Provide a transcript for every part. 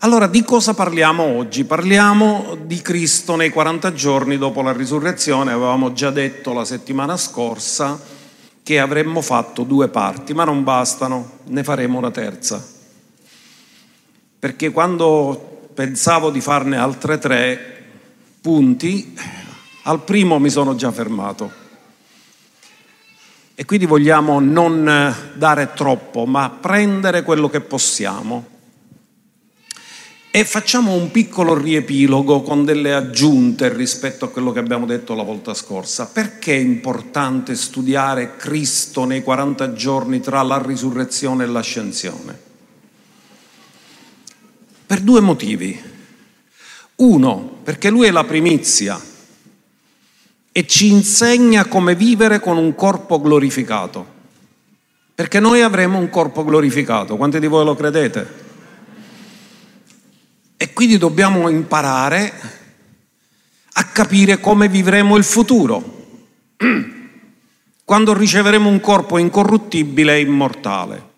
Allora di cosa parliamo oggi? Parliamo di Cristo nei 40 giorni dopo la risurrezione, avevamo già detto la settimana scorsa che avremmo fatto due parti, ma non bastano, ne faremo una terza. Perché quando pensavo di farne altre tre punti, al primo mi sono già fermato. E quindi vogliamo non dare troppo, ma prendere quello che possiamo e facciamo un piccolo riepilogo con delle aggiunte rispetto a quello che abbiamo detto la volta scorsa. Perché è importante studiare Cristo nei 40 giorni tra la risurrezione e l'ascensione? Per due motivi. Uno, perché Lui è la primizia e ci insegna come vivere con un corpo glorificato. Perché noi avremo un corpo glorificato. Quanti di voi lo credete? E quindi dobbiamo imparare a capire come vivremo il futuro, quando riceveremo un corpo incorruttibile e immortale.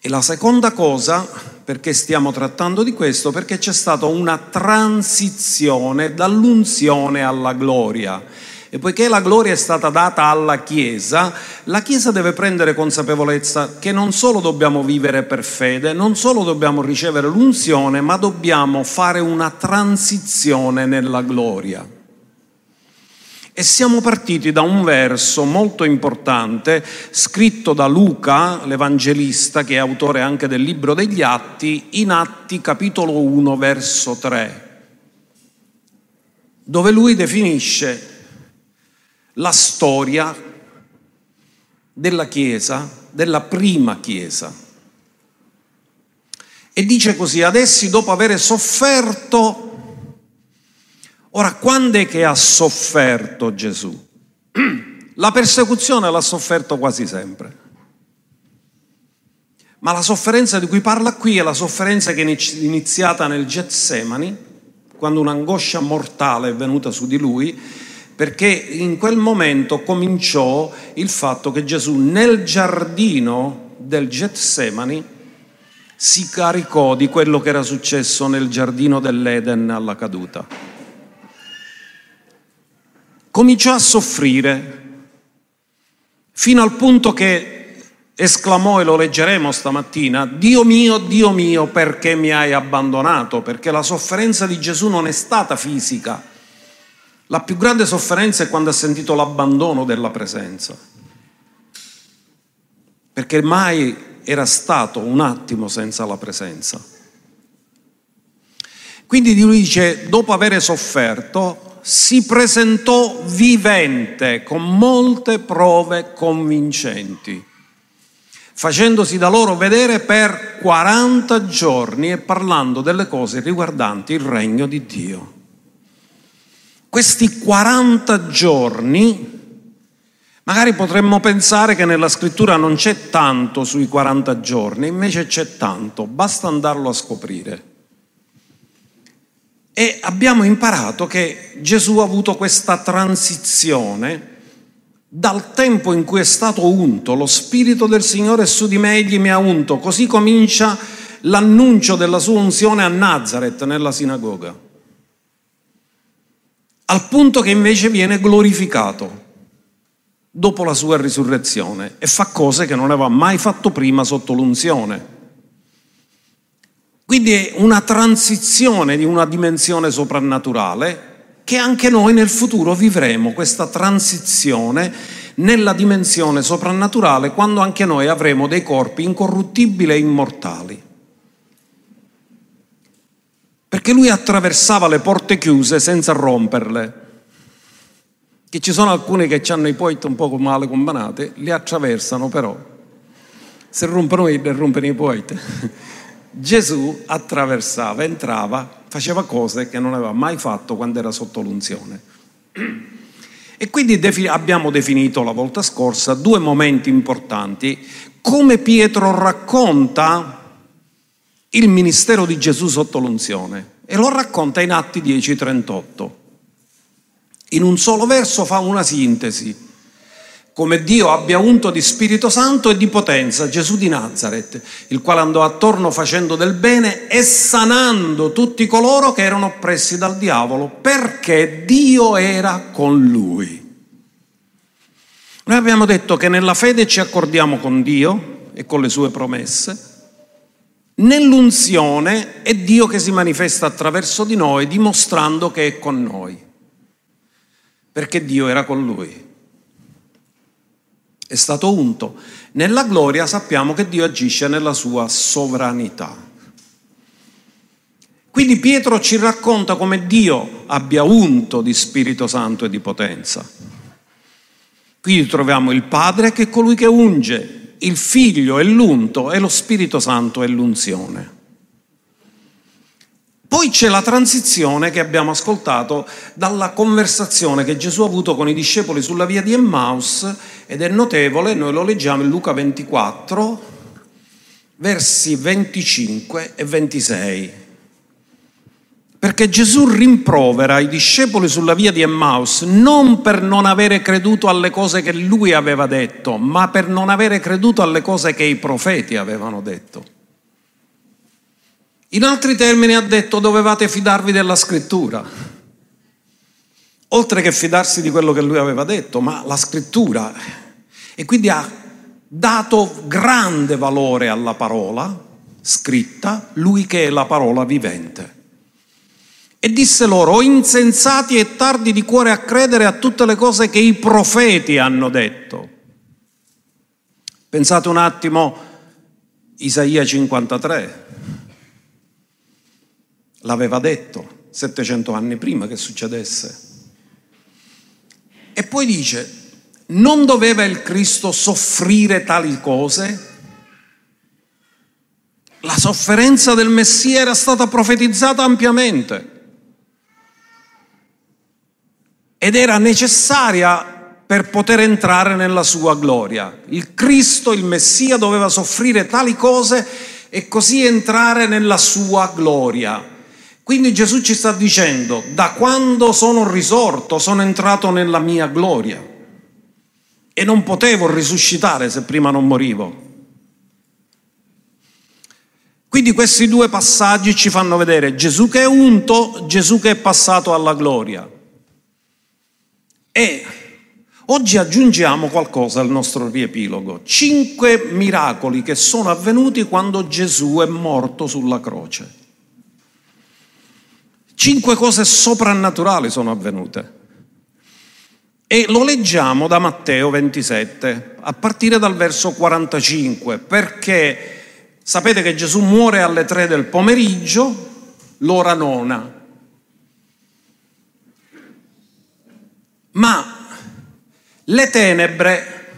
E la seconda cosa, perché stiamo trattando di questo, perché c'è stata una transizione dall'unzione alla gloria. E poiché la gloria è stata data alla Chiesa, la Chiesa deve prendere consapevolezza che non solo dobbiamo vivere per fede, non solo dobbiamo ricevere l'unzione, ma dobbiamo fare una transizione nella gloria. E siamo partiti da un verso molto importante scritto da Luca, l'Evangelista, che è autore anche del libro degli Atti, in Atti capitolo 1, verso 3, dove lui definisce la storia della Chiesa, della prima Chiesa. E dice così, adesso dopo aver sofferto, ora quando è che ha sofferto Gesù? La persecuzione l'ha sofferto quasi sempre. Ma la sofferenza di cui parla qui è la sofferenza che è iniziata nel Getsemani, quando un'angoscia mortale è venuta su di lui perché in quel momento cominciò il fatto che Gesù nel giardino del Getsemani si caricò di quello che era successo nel giardino dell'Eden alla caduta. Cominciò a soffrire fino al punto che esclamò, e lo leggeremo stamattina, Dio mio, Dio mio, perché mi hai abbandonato? Perché la sofferenza di Gesù non è stata fisica, la più grande sofferenza è quando ha sentito l'abbandono della presenza, perché mai era stato un attimo senza la presenza. Quindi lui dice, dopo aver sofferto, si presentò vivente con molte prove convincenti, facendosi da loro vedere per 40 giorni e parlando delle cose riguardanti il regno di Dio. Questi 40 giorni, magari potremmo pensare che nella scrittura non c'è tanto sui 40 giorni, invece c'è tanto, basta andarlo a scoprire. E abbiamo imparato che Gesù ha avuto questa transizione dal tempo in cui è stato unto, lo Spirito del Signore è su di me, egli mi ha unto, così comincia l'annuncio della sua unzione a Nazareth nella sinagoga al punto che invece viene glorificato dopo la sua risurrezione e fa cose che non aveva mai fatto prima sotto l'unzione. Quindi è una transizione di una dimensione soprannaturale che anche noi nel futuro vivremo, questa transizione nella dimensione soprannaturale quando anche noi avremo dei corpi incorruttibili e immortali perché lui attraversava le porte chiuse senza romperle. Che ci sono alcuni che hanno i poiti un po' male combinati, li attraversano però. Se rompono i, rompono i poiti. Gesù attraversava, entrava, faceva cose che non aveva mai fatto quando era sotto l'unzione. E quindi abbiamo definito la volta scorsa due momenti importanti, come Pietro racconta il ministero di Gesù sotto l'unzione e lo racconta in Atti 10:38. In un solo verso fa una sintesi. come Dio abbia unto di Spirito Santo e di potenza Gesù di Nazareth, il quale andò attorno facendo del bene e sanando tutti coloro che erano oppressi dal diavolo, perché Dio era con lui. Noi abbiamo detto che nella fede ci accordiamo con Dio e con le sue promesse. Nell'unzione è Dio che si manifesta attraverso di noi dimostrando che è con noi, perché Dio era con lui è stato unto. Nella gloria sappiamo che Dio agisce nella sua sovranità. Quindi Pietro ci racconta come Dio abbia unto di Spirito Santo e di potenza. Qui troviamo il Padre che è colui che unge, il Figlio è l'unto e lo Spirito Santo è l'unzione. Poi c'è la transizione che abbiamo ascoltato dalla conversazione che Gesù ha avuto con i discepoli sulla via di Emmaus ed è notevole, noi lo leggiamo in Luca 24, versi 25 e 26. Perché Gesù rimprovera i discepoli sulla via di Emmaus non per non avere creduto alle cose che lui aveva detto, ma per non avere creduto alle cose che i profeti avevano detto. In altri termini ha detto dovevate fidarvi della scrittura, oltre che fidarsi di quello che lui aveva detto, ma la scrittura. E quindi ha dato grande valore alla parola scritta, lui che è la parola vivente. E disse loro, o insensati e tardi di cuore a credere a tutte le cose che i profeti hanno detto. Pensate un attimo, Isaia 53 l'aveva detto 700 anni prima che succedesse. E poi dice, non doveva il Cristo soffrire tali cose? La sofferenza del Messia era stata profetizzata ampiamente ed era necessaria per poter entrare nella sua gloria. Il Cristo, il Messia, doveva soffrire tali cose e così entrare nella sua gloria. Quindi Gesù ci sta dicendo, da quando sono risorto sono entrato nella mia gloria e non potevo risuscitare se prima non morivo. Quindi questi due passaggi ci fanno vedere Gesù che è unto, Gesù che è passato alla gloria. E oggi aggiungiamo qualcosa al nostro riepilogo. Cinque miracoli che sono avvenuti quando Gesù è morto sulla croce. Cinque cose soprannaturali sono avvenute. E lo leggiamo da Matteo 27, a partire dal verso 45, perché sapete che Gesù muore alle tre del pomeriggio, l'ora nona. Ma le tenebre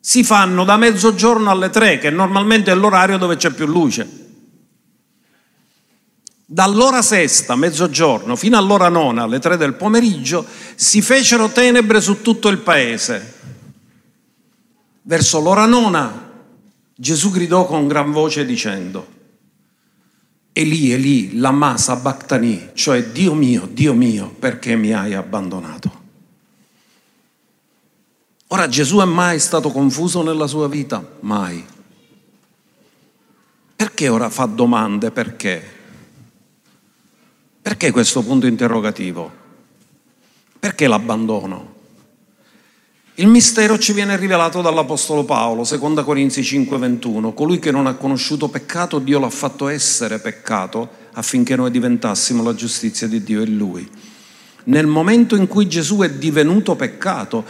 si fanno da mezzogiorno alle tre, che normalmente è l'orario dove c'è più luce. Dall'ora sesta, mezzogiorno, fino all'ora nona, alle tre del pomeriggio, si fecero tenebre su tutto il paese. Verso l'ora nona Gesù gridò con gran voce dicendo, Eli, Eli, lama sabachthani, cioè Dio mio, Dio mio, perché mi hai abbandonato? Ora Gesù è mai stato confuso nella sua vita? Mai. Perché ora fa domande? Perché? Perché questo punto interrogativo? Perché l'abbandono? Il mistero ci viene rivelato dall'Apostolo Paolo, 2 Corinzi 5:21. Colui che non ha conosciuto peccato, Dio l'ha fatto essere peccato affinché noi diventassimo la giustizia di Dio in lui. Nel momento in cui Gesù è divenuto peccato,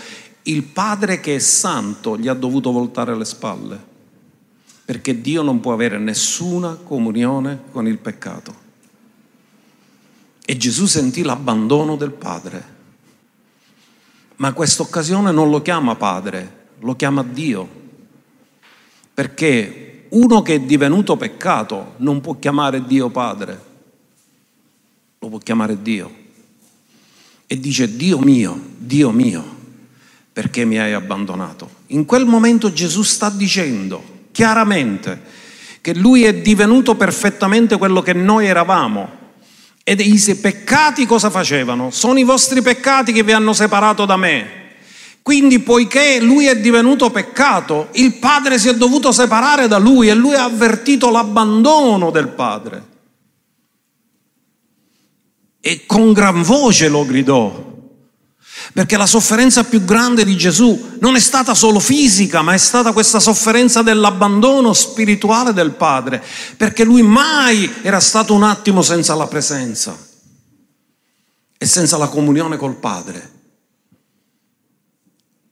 il Padre che è santo gli ha dovuto voltare le spalle, perché Dio non può avere nessuna comunione con il peccato. E Gesù sentì l'abbandono del Padre. Ma questa occasione non lo chiama Padre, lo chiama Dio. Perché uno che è divenuto peccato non può chiamare Dio Padre, lo può chiamare Dio. E dice, Dio mio, Dio mio, perché mi hai abbandonato? In quel momento Gesù sta dicendo chiaramente che lui è divenuto perfettamente quello che noi eravamo ed i peccati cosa facevano? Sono i vostri peccati che vi hanno separato da me. Quindi poiché lui è divenuto peccato, il padre si è dovuto separare da lui e lui ha avvertito l'abbandono del padre. E con gran voce lo gridò, perché la sofferenza più grande di Gesù non è stata solo fisica, ma è stata questa sofferenza dell'abbandono spirituale del Padre, perché lui mai era stato un attimo senza la presenza e senza la comunione col Padre.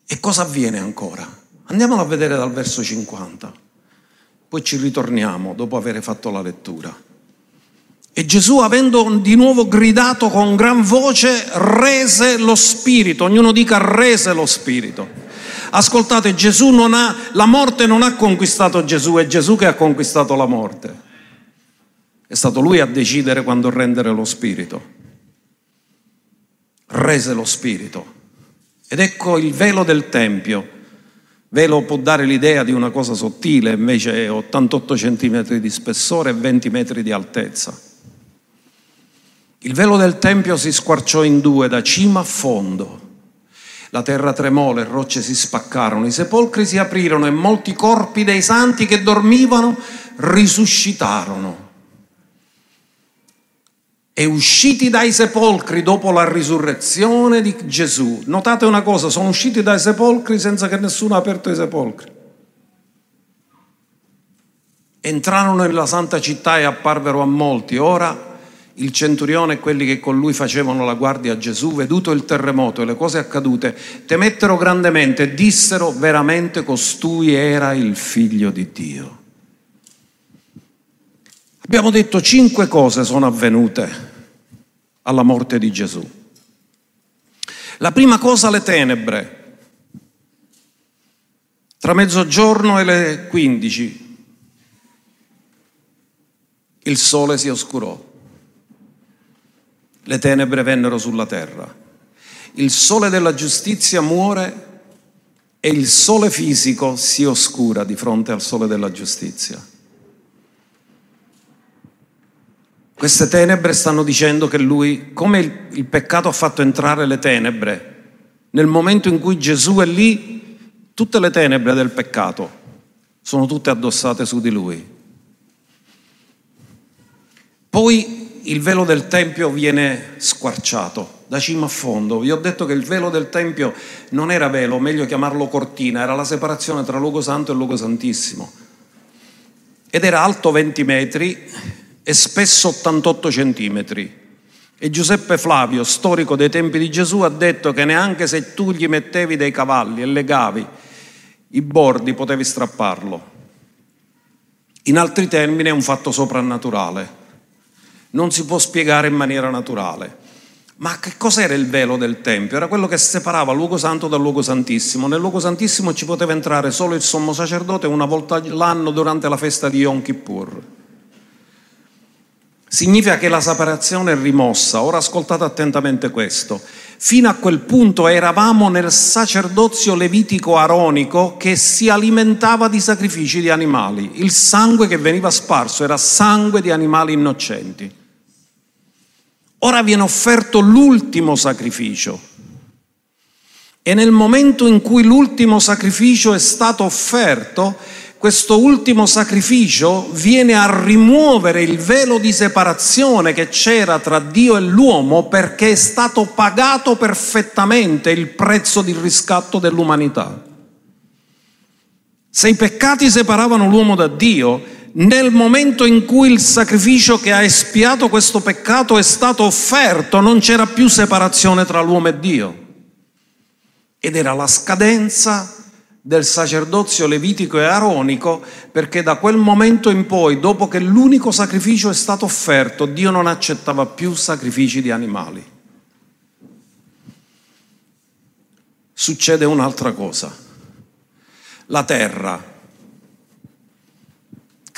E cosa avviene ancora? Andiamolo a vedere dal verso 50, poi ci ritorniamo dopo aver fatto la lettura. E Gesù, avendo di nuovo gridato con gran voce, rese lo spirito. Ognuno dica rese lo spirito. Ascoltate, Gesù non ha, la morte non ha conquistato Gesù, è Gesù che ha conquistato la morte. È stato lui a decidere quando rendere lo spirito. Rese lo spirito. Ed ecco il velo del Tempio. Velo può dare l'idea di una cosa sottile, invece è 88 centimetri di spessore e 20 metri di altezza. Il velo del Tempio si squarciò in due da cima a fondo. La terra tremò, le rocce si spaccarono, i sepolcri si aprirono e molti corpi dei santi che dormivano risuscitarono e usciti dai sepolcri dopo la risurrezione di Gesù. Notate una cosa, sono usciti dai sepolcri senza che nessuno ha aperto i sepolcri. Entrarono nella santa città e apparvero a molti. Ora il centurione e quelli che con lui facevano la guardia a Gesù, veduto il terremoto e le cose accadute, temettero grandemente e dissero veramente costui era il figlio di Dio. Abbiamo detto cinque cose sono avvenute alla morte di Gesù. La prima cosa le tenebre. Tra mezzogiorno e le 15 il sole si oscurò, le tenebre vennero sulla terra, il sole della giustizia muore e il sole fisico si oscura di fronte al sole della giustizia. Queste tenebre stanno dicendo che lui, come il, il, peccato ha fatto entrare le tenebre, nel momento in cui Gesù è lì, tutte le tenebre del peccato sono tutte addossate su di lui. Poi il velo del Tempio viene squarciato da cima a fondo. Vi ho detto che il velo del Tempio non era velo, meglio chiamarlo cortina, era la separazione tra luogo santo e luogo santissimo. Ed era alto 20 metri e spesso 88 centimetri. E Giuseppe Flavio, storico dei tempi di Gesù, ha detto che neanche se tu gli mettevi dei cavalli e legavi i bordi potevi strapparlo. In altri termini è un fatto soprannaturale, non si può spiegare in maniera naturale. Ma che cos'era il velo del Tempio? Era quello che separava il luogo santo dal luogo santissimo. Nel luogo santissimo ci poteva entrare solo il sommo sacerdote una volta l'anno durante la festa di Yom Kippur. Significa che la separazione è rimossa. Ora ascoltate attentamente questo. Fino a quel punto eravamo nel sacerdozio levitico aronico che si alimentava di sacrifici di animali. Il sangue che veniva sparso era sangue di animali innocenti. Ora viene offerto l'ultimo sacrificio. E nel momento in cui l'ultimo sacrificio è stato offerto, questo ultimo sacrificio viene a rimuovere il velo di separazione che c'era tra Dio e l'uomo perché è stato pagato perfettamente il prezzo di riscatto dell'umanità. Se i peccati separavano l'uomo da Dio, nel momento in cui il sacrificio che ha espiato questo peccato è stato offerto, non c'era più separazione tra l'uomo e Dio. Ed era la scadenza del sacerdozio levitico e aronico, perché da quel momento in poi, dopo che l'unico sacrificio è stato offerto, Dio non accettava più sacrifici di animali. Succede un'altra cosa. La terra,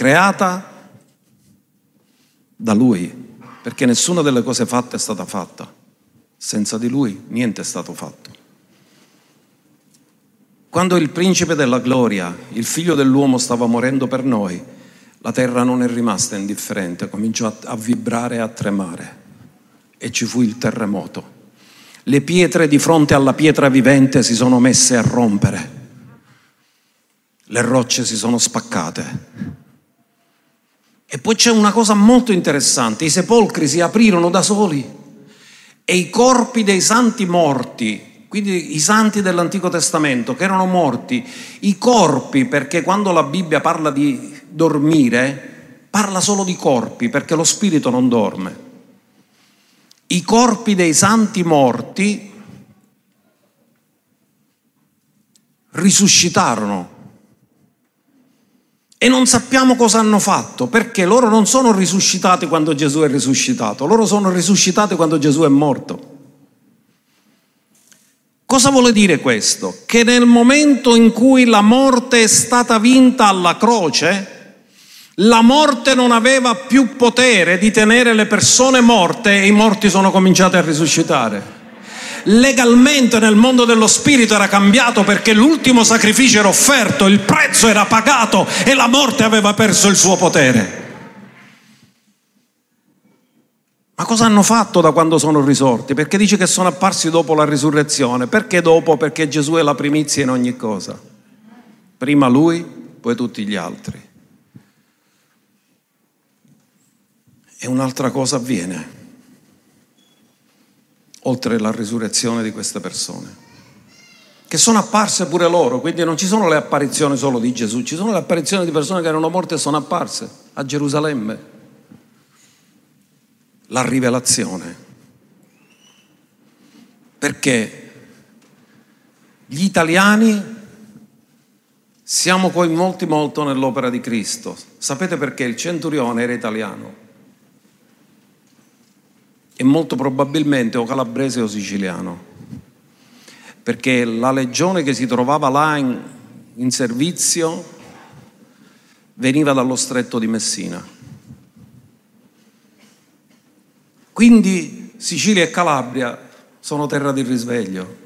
creata da Lui, perché nessuna delle cose fatte è stata fatta. Senza di Lui niente è stato fatto. Quando il principe della gloria, il figlio dell'uomo, stava morendo per noi, la terra non è rimasta indifferente, cominciò a, vibrare e a tremare e ci fu il terremoto. le pietre di fronte alla pietra vivente si sono messe a rompere, le rocce si sono spaccate. E poi c'è una cosa molto interessante, i sepolcri si aprirono da soli e i corpi dei santi morti, quindi i santi dell'Antico Testamento che erano morti, i corpi, perché quando la Bibbia parla di dormire, parla solo di corpi, perché lo spirito non dorme. I corpi dei santi morti risuscitarono e non sappiamo cosa hanno fatto, perché loro non sono risuscitati quando Gesù è risuscitato, loro sono risuscitati quando Gesù è morto. Cosa vuole dire questo? Che nel momento in cui la morte è stata vinta alla croce, la morte non aveva più potere di tenere le persone morte e i morti sono cominciati a risuscitare legalmente nel mondo dello spirito era cambiato perché l'ultimo sacrificio era offerto, il prezzo era pagato e la morte aveva perso il suo potere. Ma cosa hanno fatto da quando sono risorti? Perché dice che sono apparsi dopo la risurrezione. Perché dopo? Perché Gesù è la primizia in ogni cosa. Prima lui, poi tutti gli altri. E un'altra cosa avviene oltre la risurrezione di queste persone, che sono apparse pure loro, quindi non ci sono le apparizioni solo di Gesù, ci sono le apparizioni di persone che erano morte e sono apparse a Gerusalemme. La rivelazione. Perché gli italiani siamo coinvolti molto nell'opera di Cristo. Sapete perché il centurione era italiano? E molto probabilmente o calabrese o siciliano, perché la legione che si trovava là in, in servizio veniva dallo stretto di Messina. Quindi Sicilia e Calabria sono terra di risveglio,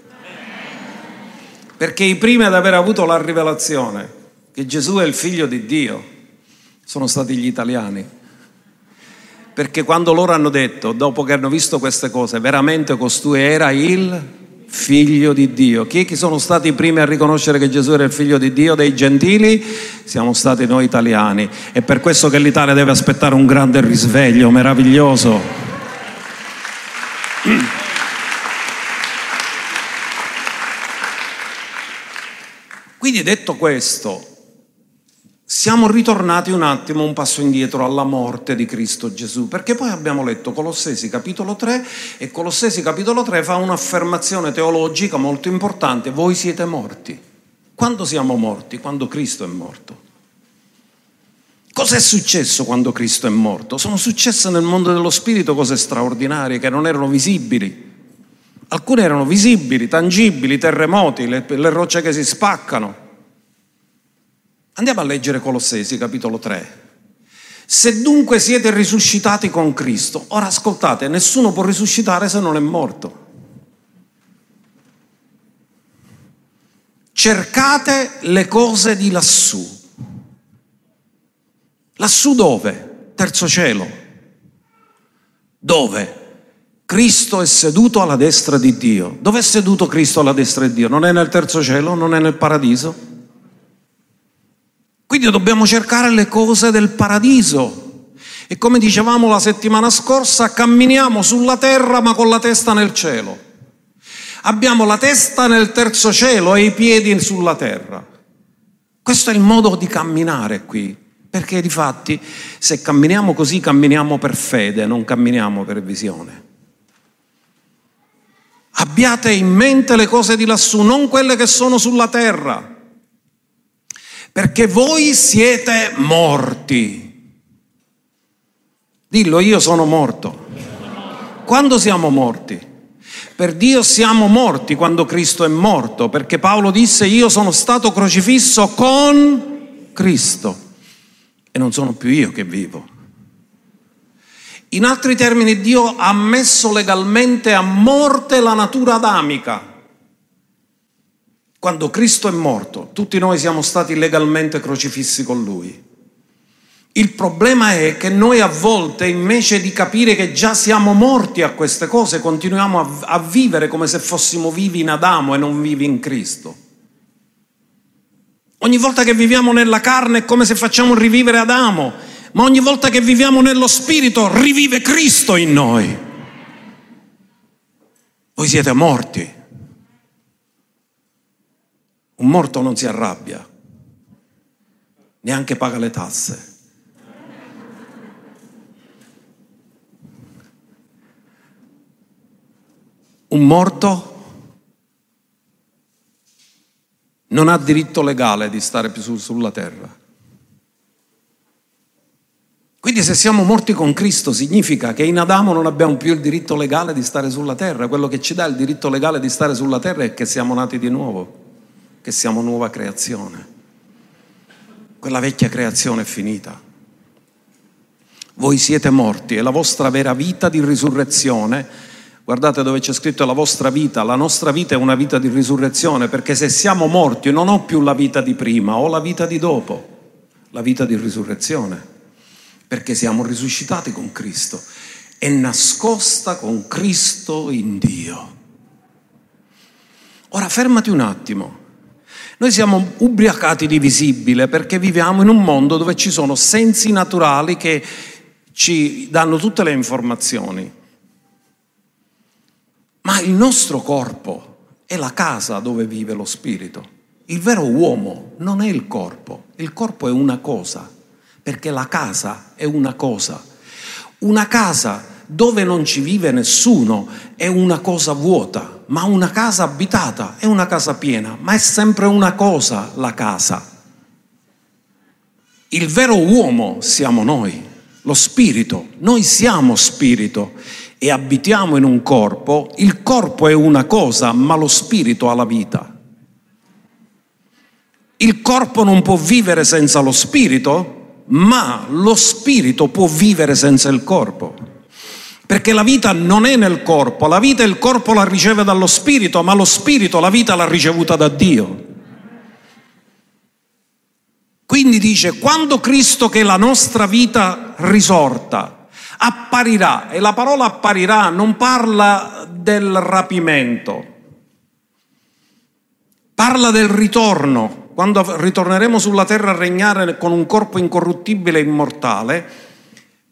perché i primi ad aver avuto la rivelazione che Gesù è il figlio di Dio sono stati gli italiani perché quando loro hanno detto, dopo che hanno visto queste cose, veramente costui era il figlio di Dio. Chi è che sono stati i primi a riconoscere che Gesù era il figlio di Dio dei gentili? Siamo stati noi italiani. È per questo che l'Italia deve aspettare un grande risveglio meraviglioso. Quindi detto questo, siamo ritornati un attimo, un passo indietro alla morte di Cristo Gesù, perché poi abbiamo letto Colossesi capitolo 3 e Colossesi capitolo 3 fa un'affermazione teologica molto importante, voi siete morti. Quando siamo morti? Quando Cristo è morto. Cos'è successo quando Cristo è morto? Sono successe nel mondo dello spirito cose straordinarie che non erano visibili. Alcune erano visibili, tangibili, terremoti, le, le rocce che si spaccano Andiamo a leggere Colossesi capitolo 3. Se dunque siete risuscitati con Cristo, ora ascoltate, nessuno può risuscitare se non è morto. Cercate le cose di lassù. Lassù dove? Terzo cielo. Dove? Cristo è seduto alla destra di Dio. Dove è seduto Cristo alla destra di Dio? Non è nel terzo cielo? Non è nel paradiso? Quindi dobbiamo cercare le cose del paradiso. E come dicevamo la settimana scorsa, camminiamo sulla terra ma con la testa nel cielo. Abbiamo la testa nel terzo cielo e i piedi sulla terra. Questo è il modo di camminare qui, perché di fatti se camminiamo così camminiamo per fede, non camminiamo per visione. Abbiate in mente le cose di lassù, non quelle che sono sulla terra perché voi siete morti. Dillo, io sono morto. Quando siamo morti? Per Dio siamo morti quando Cristo è morto, perché Paolo disse io sono stato crocifisso con Cristo e non sono più io che vivo. In altri termini, Dio ha messo legalmente a morte la natura adamica quando Cristo è morto, tutti noi siamo stati legalmente crocifissi con Lui. Il problema è che noi a volte, invece di capire che già siamo morti a queste cose, continuiamo a, a vivere come se fossimo vivi in Adamo e non vivi in Cristo. Ogni volta che viviamo nella carne è come se facciamo rivivere Adamo, ma ogni volta che viviamo nello Spirito rivive Cristo in noi. Voi siete morti. Un morto non si arrabbia, neanche paga le tasse. Un morto non ha diritto legale di stare più su, sulla terra. Quindi se siamo morti con Cristo significa che in Adamo non abbiamo più il diritto legale di stare sulla terra. Quello che ci dà il diritto legale di stare sulla terra è che siamo nati di nuovo, che siamo nuova creazione. Quella vecchia creazione è finita. Voi siete morti e la vostra vera vita di risurrezione Guardate dove c'è scritto la vostra vita, la nostra vita è una vita di risurrezione, perché se siamo morti non ho più la vita di prima, ho la vita di dopo, la vita di risurrezione, perché siamo risuscitati con Cristo, è nascosta con Cristo in Dio. Ora fermati un attimo. Noi siamo ubriacati di visibile perché viviamo in un mondo dove ci sono sensi naturali che ci danno tutte le informazioni. Ma il nostro corpo è la casa dove vive lo spirito. Il vero uomo non è il corpo, il corpo è una cosa, perché la casa è una cosa. Una casa dove non ci vive nessuno è una cosa vuota, ma una casa abitata è una casa piena, ma è sempre una cosa la casa. Il vero uomo siamo noi, lo spirito, noi siamo spirito e abitiamo in un corpo, il corpo è una cosa, ma lo spirito ha la vita. Il corpo non può vivere senza lo spirito, ma lo spirito può vivere senza il corpo. Perché la vita non è nel corpo, la vita il corpo la riceve dallo spirito, ma lo spirito la vita l'ha ricevuta da Dio. Quindi dice, quando Cristo che è la nostra vita risorta, apparirà e la parola apparirà non parla del rapimento, parla del ritorno, quando ritorneremo sulla terra a regnare con un corpo incorruttibile e immortale,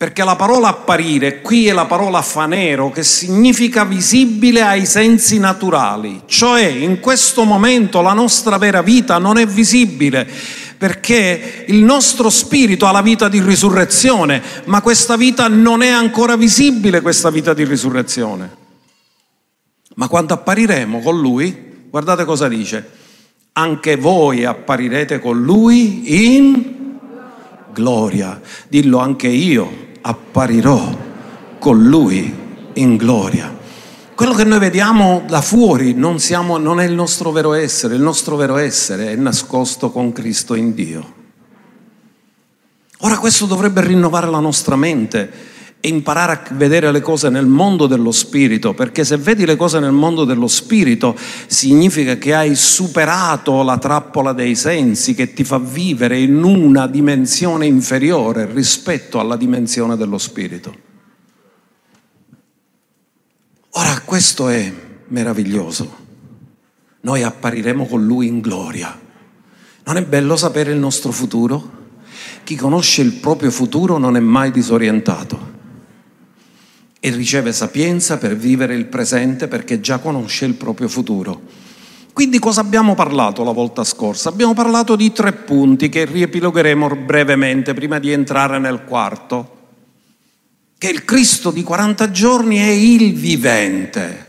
perché la parola apparire qui è la parola fanero che significa visibile ai sensi naturali, cioè in questo momento la nostra vera vita non è visibile perché il nostro spirito ha la vita di risurrezione, ma questa vita non è ancora visibile, questa vita di risurrezione. Ma quando appariremo con Lui, guardate cosa dice, anche voi apparirete con Lui in gloria. Dillo anche io apparirò con Lui in gloria. Quello che noi vediamo da fuori non, siamo, non è il nostro vero essere, il nostro vero essere è nascosto con Cristo in Dio. Ora questo dovrebbe rinnovare la nostra mente e imparare a vedere le cose nel mondo dello spirito, perché se vedi le cose nel mondo dello spirito significa che hai superato la trappola dei sensi che ti fa vivere in una dimensione inferiore rispetto alla dimensione dello spirito. Ora questo è meraviglioso. Noi appariremo con Lui in gloria. Non è bello sapere il nostro futuro? Chi conosce il proprio futuro non è mai disorientato e riceve sapienza per vivere il presente perché già conosce il proprio futuro. Quindi cosa abbiamo parlato la volta scorsa? Abbiamo parlato di tre punti che riepilogheremo brevemente prima di entrare nel quarto che il Cristo di 40 giorni è il vivente.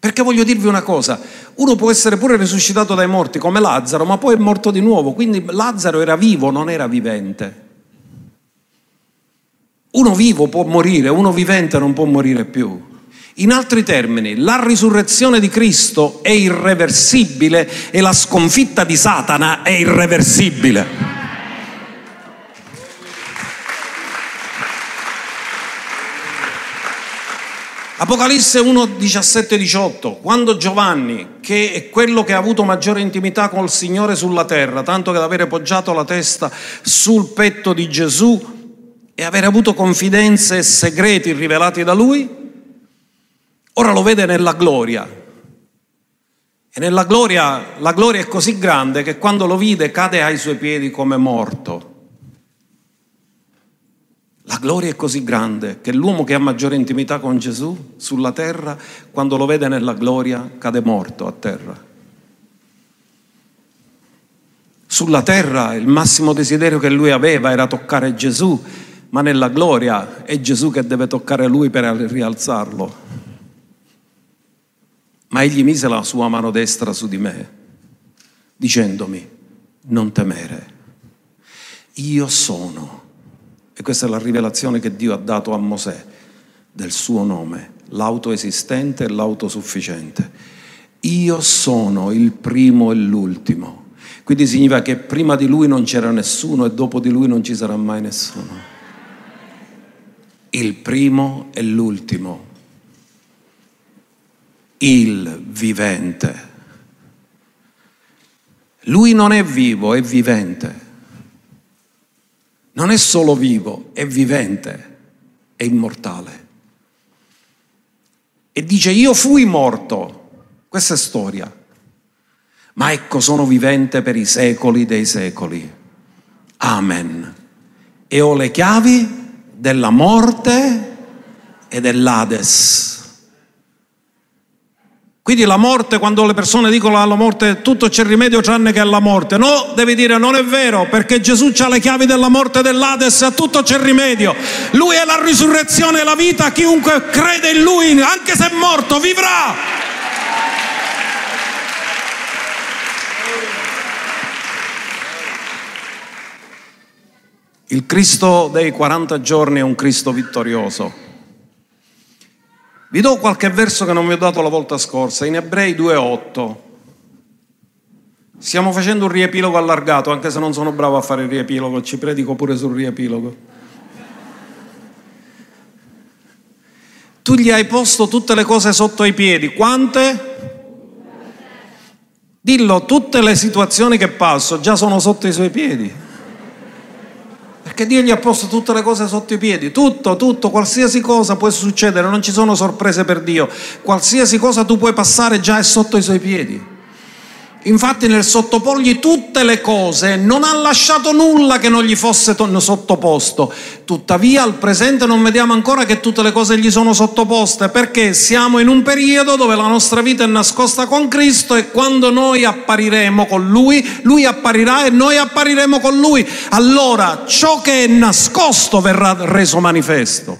Perché voglio dirvi una cosa, uno può essere pure risuscitato dai morti come Lazzaro, ma poi è morto di nuovo, quindi Lazzaro era vivo, non era vivente. Uno vivo può morire, uno vivente non può morire più. In altri termini, la risurrezione di Cristo è irreversibile e la sconfitta di Satana è irreversibile. Apocalisse 1, 17, 18, quando Giovanni, che è quello che ha avuto maggiore intimità col Signore sulla terra, tanto che da avere poggiato la testa sul petto di Gesù e aver avuto confidenze e segreti rivelati da lui, ora lo vede nella gloria. E nella gloria, la gloria è così grande che quando lo vide cade ai suoi piedi come morto. La gloria è così grande che l'uomo che ha maggiore intimità con Gesù sulla terra, quando lo vede nella gloria, cade morto a terra. Sulla terra il massimo desiderio che lui aveva era toccare Gesù, ma nella gloria è Gesù che deve toccare lui per rialzarlo. Ma egli mise la sua mano destra su di me, dicendomi, non temere, io sono e questa è la rivelazione che Dio ha dato a Mosè del suo nome, l'autoesistente e l'autosufficiente. Io sono il primo e l'ultimo. Quindi significa che prima di lui non c'era nessuno e dopo di lui non ci sarà mai nessuno. Il primo e l'ultimo. Il vivente. Lui non è vivo, è vivente non è solo vivo, è vivente, è immortale. E dice, io fui morto, questa è storia, ma ecco sono vivente per i secoli dei secoli. Amen. E ho le chiavi della morte e dell'Ades. Quindi la morte, quando le persone dicono alla morte tutto c'è rimedio tranne che alla morte, no, devi dire non è vero, perché Gesù ha le chiavi della morte e dell'Ades, a tutto c'è rimedio. Lui è la risurrezione e la vita, chiunque crede in Lui, anche se è morto, vivrà. Il Cristo dei 40 giorni è un Cristo vittorioso. Vi do qualche verso che non vi ho dato la volta scorsa, in Ebrei 2.8. Stiamo facendo un riepilogo allargato, anche se non sono bravo a fare il riepilogo, ci predico pure sul riepilogo. Tu gli hai posto tutte le cose sotto i piedi, quante? Dillo, tutte le situazioni che passo già sono sotto i suoi piedi. Perché Dio gli ha posto tutte le cose sotto i piedi, tutto, tutto, qualsiasi cosa può succedere, non ci sono sorprese per Dio, qualsiasi cosa tu puoi passare già è sotto i suoi piedi. Infatti nel sottoporgli tutte le cose non ha lasciato nulla che non gli fosse sottoposto. Tuttavia al presente non vediamo ancora che tutte le cose gli sono sottoposte perché siamo in un periodo dove la nostra vita è nascosta con Cristo e quando noi appariremo con Lui, Lui apparirà e noi appariremo con Lui. Allora ciò che è nascosto verrà reso manifesto.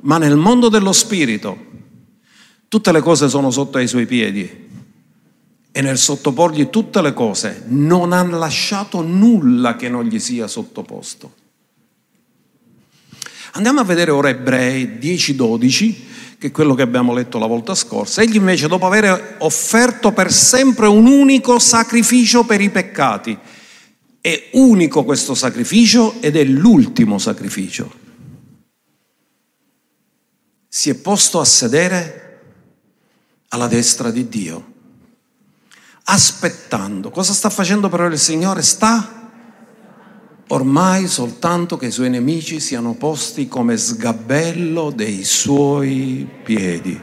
Ma nel mondo dello Spirito tutte le cose sono sotto ai Suoi piedi e nel sottoporgli tutte le cose non ha lasciato nulla che non gli sia sottoposto. Andiamo a vedere ora Ebrei 10-12, che è quello che abbiamo letto la volta scorsa. Egli invece, dopo aver offerto per sempre un unico sacrificio per i peccati, è unico questo sacrificio ed è l'ultimo sacrificio. Si è posto a sedere alla destra di Dio aspettando. Cosa sta facendo però il Signore? Sta ormai soltanto che i suoi nemici siano posti come sgabello dei suoi piedi.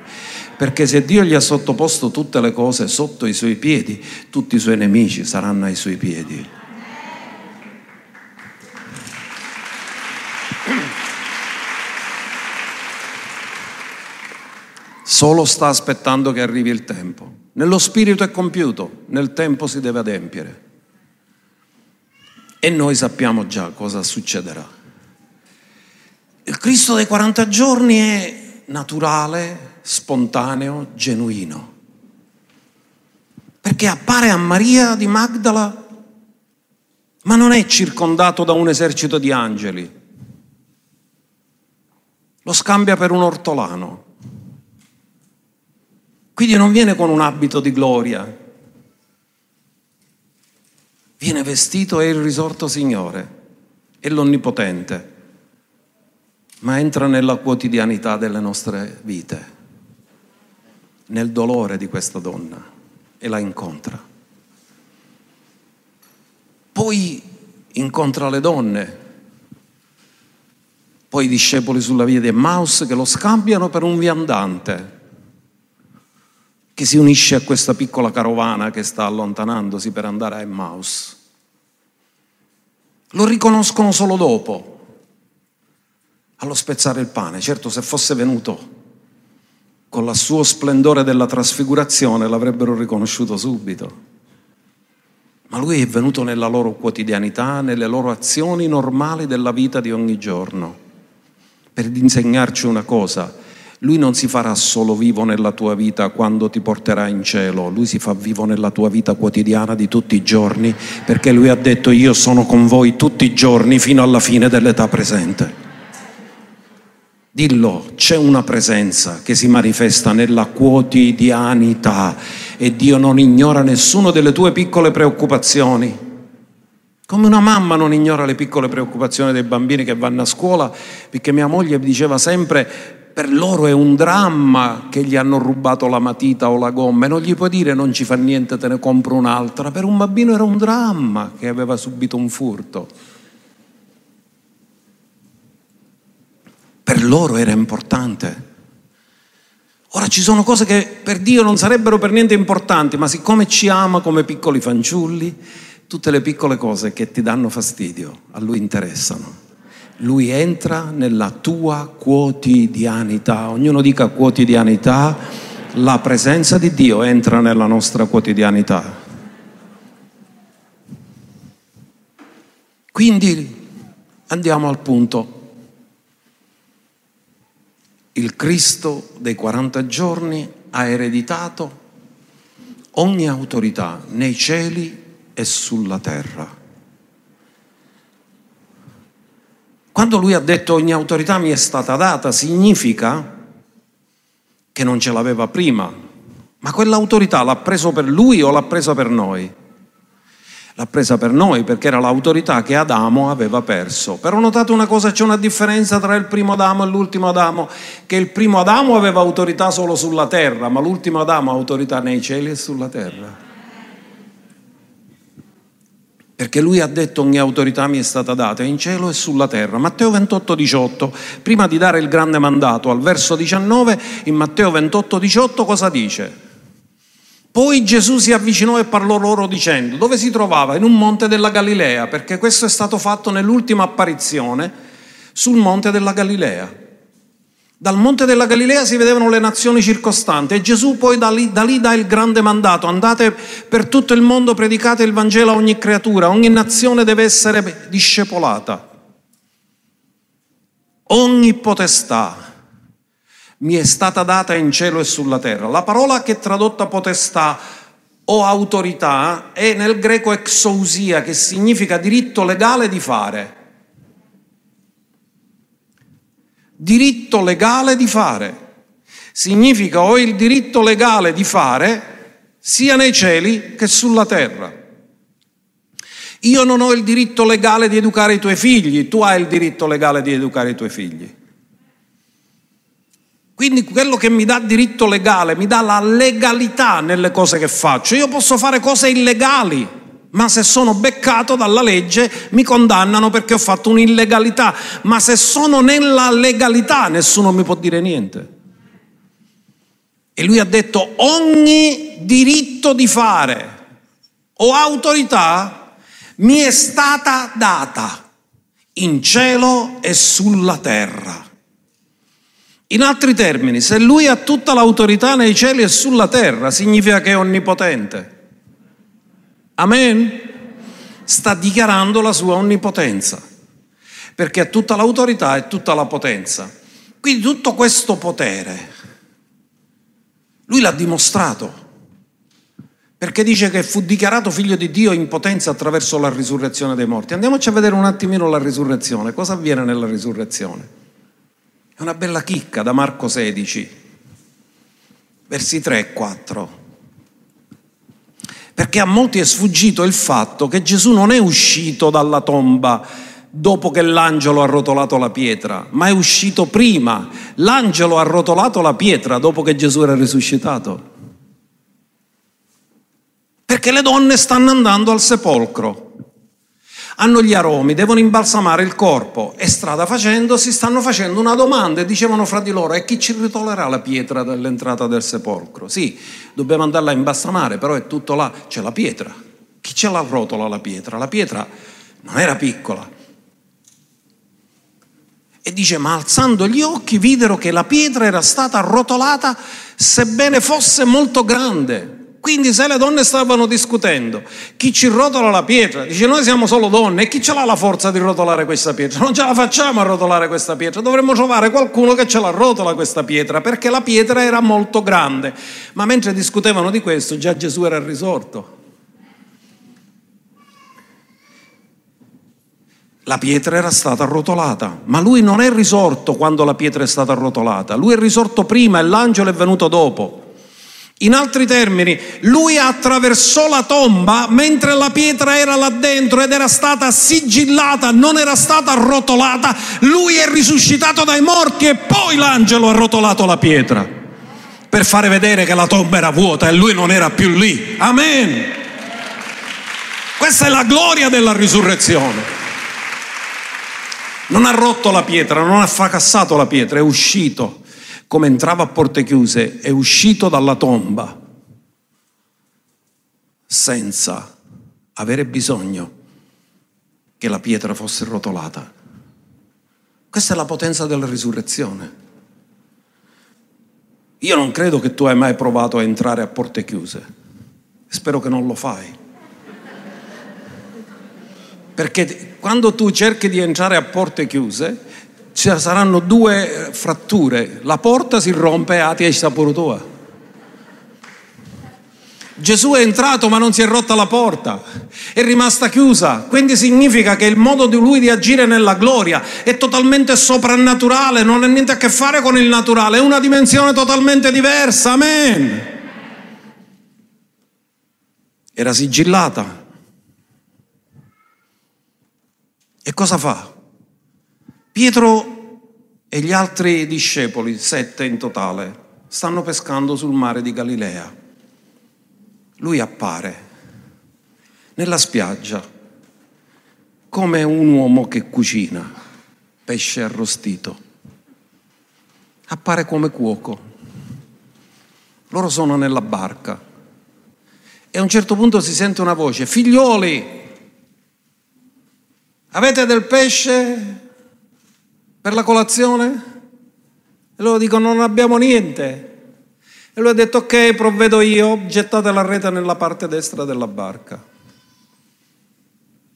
Perché se Dio gli ha sottoposto tutte le cose sotto i suoi piedi, tutti i suoi nemici saranno ai suoi piedi. Solo sta aspettando che arrivi il tempo. Nello spirito è compiuto, nel tempo si deve adempiere. E noi sappiamo già cosa succederà. Il Cristo dei 40 giorni è naturale, spontaneo, genuino. Perché appare a Maria di Magdala, ma non è circondato da un esercito di angeli. Lo scambia per un ortolano quindi non viene con un abito di gloria, viene vestito e il risorto Signore, è l'Onnipotente. ma entra nella quotidianità delle nostre vite, nel dolore di questa donna e la incontra. Poi incontra le donne, poi i discepoli sulla via di Emmaus che lo scambiano per un viandante che si unisce a questa piccola carovana che sta allontanandosi per andare a Emmaus. Lo riconoscono solo dopo, allo spezzare il pane. Certo, se fosse venuto con il suo splendore della trasfigurazione l'avrebbero riconosciuto subito. Ma lui è venuto nella loro quotidianità, nelle loro azioni normali della vita di ogni giorno, per insegnarci una cosa. Lui non si farà solo vivo nella tua vita quando ti porterà in cielo, lui si fa vivo nella tua vita quotidiana di tutti i giorni, perché lui ha detto io sono con voi tutti i giorni fino alla fine dell'età presente. Dillo, c'è una presenza che si manifesta nella quotidianità e Dio non ignora nessuna delle tue piccole preoccupazioni. Come una mamma non ignora le piccole preoccupazioni dei bambini che vanno a scuola, perché mia moglie diceva sempre per loro è un dramma che gli hanno rubato la matita o la gomma e non gli puoi dire non ci fa niente, te ne compro un'altra. Per un bambino era un dramma che aveva subito un furto. per loro era importante. Ora ci sono cose che per Dio non sarebbero per niente importanti, ma siccome ci ama come piccoli fanciulli, tutte le piccole cose che ti danno fastidio a Lui interessano. Lui entra nella tua quotidianità, ognuno dica quotidianità, la presenza di Dio entra nella nostra quotidianità. Quindi andiamo al punto il Cristo dei 40 giorni ha ereditato ogni autorità nei cieli e sulla terra. Quando lui ha detto ogni autorità mi è stata data, significa che non ce l'aveva prima, ma quell'autorità l'ha preso per lui o l'ha presa per noi? l'ha presa per noi perché era l'autorità che Adamo aveva perso. Però notate una cosa, c'è una differenza tra il primo Adamo e l'ultimo Adamo, che il primo Adamo aveva autorità solo sulla terra, ma l'ultimo Adamo ha autorità nei cieli e sulla terra. Perché lui ha detto ogni autorità mi è stata data in cielo e sulla terra. Matteo 28, 18, prima di dare il grande mandato al verso 19, in Matteo 28, 18 cosa dice? Poi Gesù si avvicinò e parlò loro dicendo, dove si trovava? In un monte della Galilea, perché questo è stato fatto nell'ultima apparizione sul monte della Galilea. Dal monte della Galilea si vedevano le nazioni circostanti e Gesù poi da lì, da lì dà il grande mandato, andate per tutto il mondo, predicate il Vangelo a ogni creatura, ogni nazione deve essere discepolata. Ogni potestà mi è stata data in cielo e sulla terra. La parola che è tradotta potestà o autorità è nel greco exousia, che significa diritto legale di fare. Diritto legale di fare. Significa ho il diritto legale di fare sia nei cieli che sulla terra. Io non ho il diritto legale di educare i tuoi figli, tu hai il diritto legale di educare i tuoi figli. Quindi quello che mi dà diritto legale mi dà la legalità nelle cose che faccio. Io posso fare cose illegali, ma se sono beccato dalla legge mi condannano perché ho fatto un'illegalità. Ma se sono nella legalità nessuno mi può dire niente. E lui ha detto ogni diritto di fare o autorità mi è stata data in cielo e sulla terra. In altri termini, se lui ha tutta l'autorità nei cieli e sulla terra, significa che è onnipotente. Amen? Sta dichiarando la sua onnipotenza, perché ha tutta l'autorità e tutta la potenza. Quindi tutto questo potere, lui l'ha dimostrato, perché dice che fu dichiarato figlio di Dio in potenza attraverso la risurrezione dei morti. Andiamoci a vedere un attimino la risurrezione. Cosa avviene nella risurrezione? È una bella chicca da Marco 16, versi 3 e 4. Perché a molti è sfuggito il fatto che Gesù non è uscito dalla tomba dopo che l'angelo ha rotolato la pietra, ma è uscito prima. L'angelo ha rotolato la pietra dopo che Gesù era risuscitato. Perché le donne stanno andando al sepolcro hanno gli aromi, devono imbalsamare il corpo e strada facendo si stanno facendo una domanda e dicevano fra di loro e chi ci ritolerà la pietra dell'entrata del sepolcro? Sì, dobbiamo andarla a imbalsamare, però è tutto là, c'è la pietra. Chi ce la rotola la pietra? La pietra non era piccola. E dice, ma alzando gli occhi videro che la pietra era stata rotolata sebbene fosse molto grande. Quindi se le donne stavano discutendo, chi ci rotola la pietra? Dice noi siamo solo donne e chi ce l'ha la forza di rotolare questa pietra? Non ce la facciamo a rotolare questa pietra, dovremmo trovare qualcuno che ce la rotola questa pietra perché la pietra era molto grande. Ma mentre discutevano di questo già Gesù era risorto. La pietra era stata arrotolata, ma lui non è risorto quando la pietra è stata arrotolata, lui è risorto prima e l'angelo è venuto dopo. In altri termini, lui attraversò la tomba mentre la pietra era là dentro ed era stata sigillata, non era stata arrotolata. Lui è risuscitato dai morti e poi l'angelo ha rotolato la pietra per fare vedere che la tomba era vuota e lui non era più lì. Amen. Questa è la gloria della risurrezione. Non ha rotto la pietra, non ha fracassato la pietra, è uscito come entrava a porte chiuse, è uscito dalla tomba senza avere bisogno che la pietra fosse rotolata. Questa è la potenza della risurrezione. Io non credo che tu hai mai provato a entrare a porte chiuse. Spero che non lo fai. Perché quando tu cerchi di entrare a porte chiuse, ci saranno due fratture, la porta si rompe e ati esce pure tua. Gesù è entrato ma non si è rotta la porta, è rimasta chiusa, quindi significa che il modo di lui di agire nella gloria è totalmente soprannaturale, non ha niente a che fare con il naturale, è una dimensione totalmente diversa, amen. Era sigillata. E cosa fa? Pietro e gli altri discepoli, sette in totale, stanno pescando sul mare di Galilea. Lui appare nella spiaggia come un uomo che cucina pesce arrostito. Appare come cuoco. Loro sono nella barca e a un certo punto si sente una voce, figlioli, avete del pesce? Per la colazione? E loro dicono non abbiamo niente. E lui ha detto ok, provvedo io, gettate la rete nella parte destra della barca.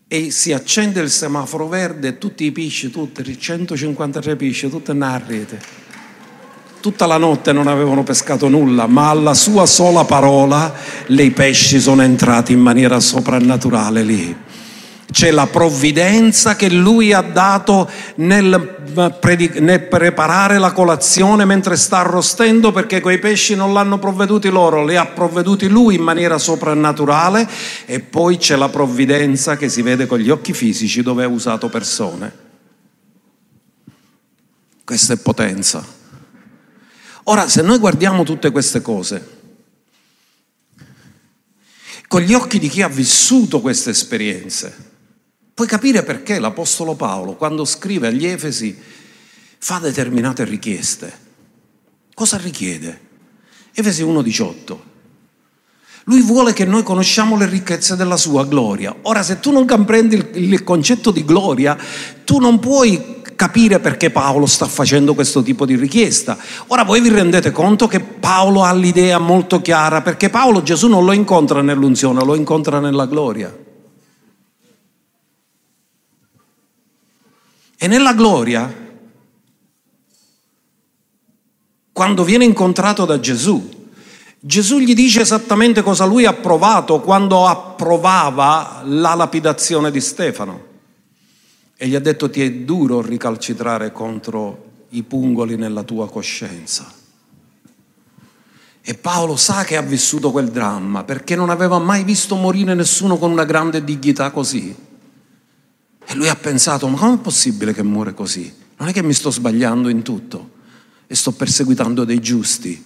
E si accende il semaforo verde, tutti i pesci, tutti, 153 pesci, tutte nella rete. Tutta la notte non avevano pescato nulla, ma alla sua sola parola i pesci sono entrati in maniera soprannaturale lì c'è la provvidenza che lui ha dato nel, nel, preparare la colazione mentre sta arrostendo perché quei pesci non l'hanno provveduti loro, li ha provveduti lui in maniera soprannaturale e poi c'è la provvidenza che si vede con gli occhi fisici dove ha usato persone. Questa è potenza. Ora, se noi guardiamo tutte queste cose, con gli occhi di chi ha vissuto queste esperienze, Puoi capire perché l'Apostolo Paolo, quando scrive agli Efesi, fa determinate richieste. Cosa richiede? Efesi 1,18. Lui vuole che noi conosciamo le ricchezze della sua gloria. Ora, se tu non comprendi il, il concetto di gloria, tu non puoi capire perché Paolo sta facendo questo tipo di richiesta. Ora voi vi rendete conto che Paolo ha l'idea molto chiara, perché Paolo Gesù non lo incontra nell'unzione, lo incontra nella gloria. E nella gloria, quando viene incontrato da Gesù, Gesù gli dice esattamente cosa lui ha provato quando approvava la lapidazione di Stefano. E gli ha detto ti è duro ricalcitrare contro i pungoli nella tua coscienza. E Paolo sa che ha vissuto quel dramma perché non aveva mai visto morire nessuno con una grande dignità così. E lui ha pensato, ma com'è possibile che muore così? Non è che mi sto sbagliando in tutto e sto perseguitando dei giusti.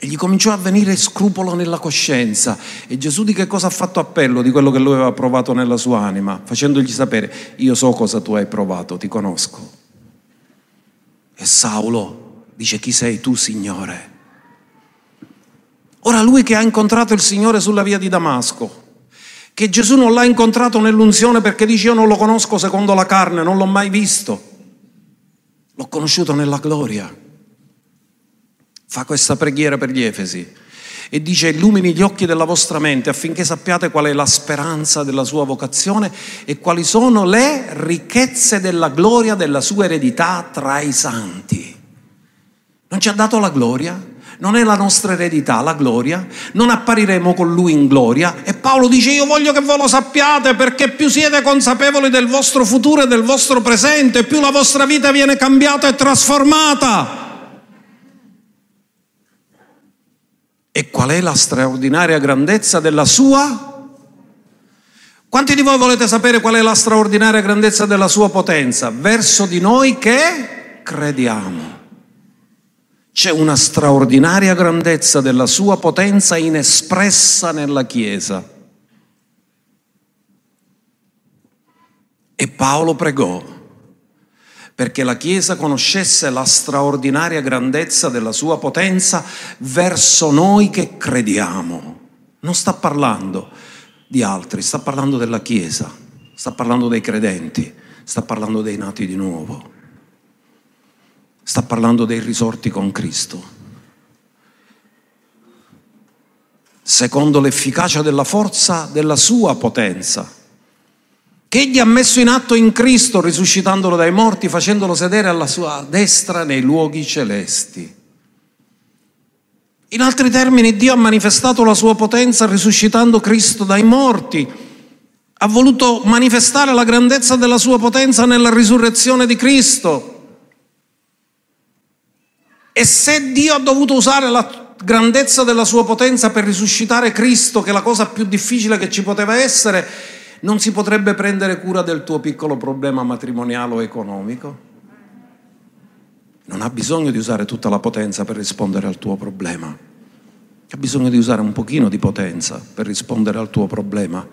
E gli cominciò a venire scrupolo nella coscienza. E Gesù di che cosa ha fatto appello? Di quello che lui aveva provato nella sua anima, facendogli sapere, io so cosa tu hai provato, ti conosco. E Saulo dice, chi sei tu, Signore? Ora lui che ha incontrato il Signore sulla via di Damasco, che Gesù non l'ha incontrato nell'unzione perché dice io non lo conosco secondo la carne, non l'ho mai visto, l'ho conosciuto nella gloria. Fa questa preghiera per gli Efesi e dice illumini gli occhi della vostra mente affinché sappiate qual è la speranza della sua vocazione e quali sono le ricchezze della gloria della sua eredità tra i santi. Non ci ha dato la gloria? Non è la nostra eredità, la gloria, non appariremo con lui in gloria. E Paolo dice io voglio che voi lo sappiate perché più siete consapevoli del vostro futuro e del vostro presente, più la vostra vita viene cambiata e trasformata. E qual è la straordinaria grandezza della sua? Quanti di voi volete sapere qual è la straordinaria grandezza della sua potenza? Verso di noi che crediamo. C'è una straordinaria grandezza della sua potenza inespressa nella Chiesa. E Paolo pregò perché la Chiesa conoscesse la straordinaria grandezza della sua potenza verso noi che crediamo. Non sta parlando di altri, sta parlando della Chiesa, sta parlando dei credenti, sta parlando dei nati di nuovo sta parlando dei risorti con Cristo. Secondo l'efficacia della forza della sua potenza, che egli ha messo in atto in Cristo, risuscitandolo dai morti, facendolo sedere alla sua destra nei luoghi celesti. In altri termini, Dio ha manifestato la sua potenza risuscitando Cristo dai morti. Ha voluto manifestare la grandezza della sua potenza nella risurrezione di Cristo. E se Dio ha dovuto usare la grandezza della sua potenza per risuscitare Cristo, che è la cosa più difficile che ci poteva essere, non si potrebbe prendere cura del tuo piccolo problema matrimoniale o economico? Non ha bisogno di usare tutta la potenza per rispondere al tuo problema. Ha bisogno di usare un pochino di potenza per rispondere al tuo problema.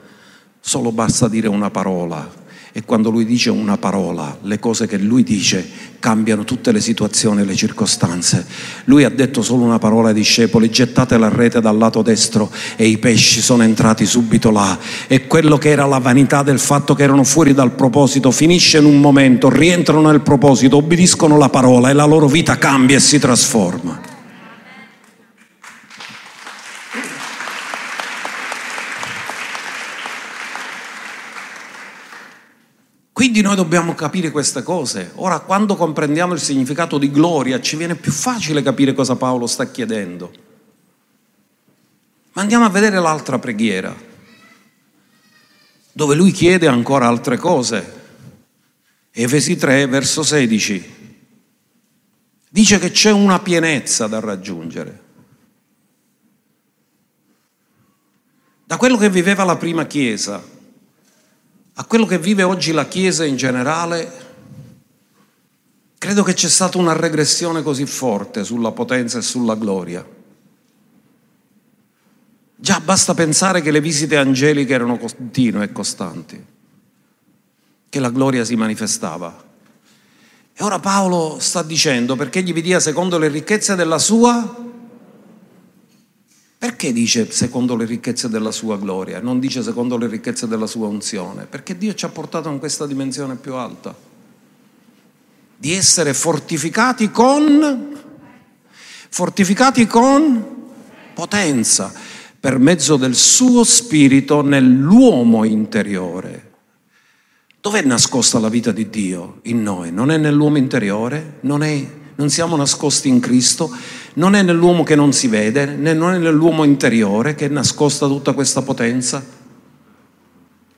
Solo basta dire una parola e quando lui dice una parola, le cose che lui dice cambiano tutte le situazioni e le circostanze. Lui ha detto solo una parola ai discepoli, gettate la rete dal lato destro e i pesci sono entrati subito là. E quello che era la vanità del fatto che erano fuori dal proposito finisce in un momento, rientrano nel proposito, obbediscono la parola e la loro vita cambia e si trasforma. Quindi noi dobbiamo capire queste cose. Ora, quando comprendiamo il significato di gloria, ci viene più facile capire cosa Paolo sta chiedendo. Ma andiamo a vedere l'altra preghiera, dove lui chiede ancora altre cose. Efesi 3, verso 16. Dice che c'è una pienezza da raggiungere. Da quello che viveva la prima Chiesa, a quello che vive oggi la Chiesa in generale, credo che c'è stata una regressione così forte sulla potenza e sulla gloria. Già basta pensare che le visite angeliche erano continue e costanti, che la gloria si manifestava. E ora Paolo sta dicendo perché gli vi dia secondo le ricchezze della sua perché dice secondo le ricchezze della sua gloria, non dice secondo le ricchezze della sua unzione? Perché Dio ci ha portato in questa dimensione più alta, di essere fortificati con, fortificati con potenza, per mezzo del suo spirito nell'uomo interiore. Dov'è nascosta la vita di Dio in noi? Non è nell'uomo interiore? Non, è, non siamo nascosti in Cristo? Non è nell'uomo che non si vede, né non è nell'uomo interiore che è nascosta tutta questa potenza.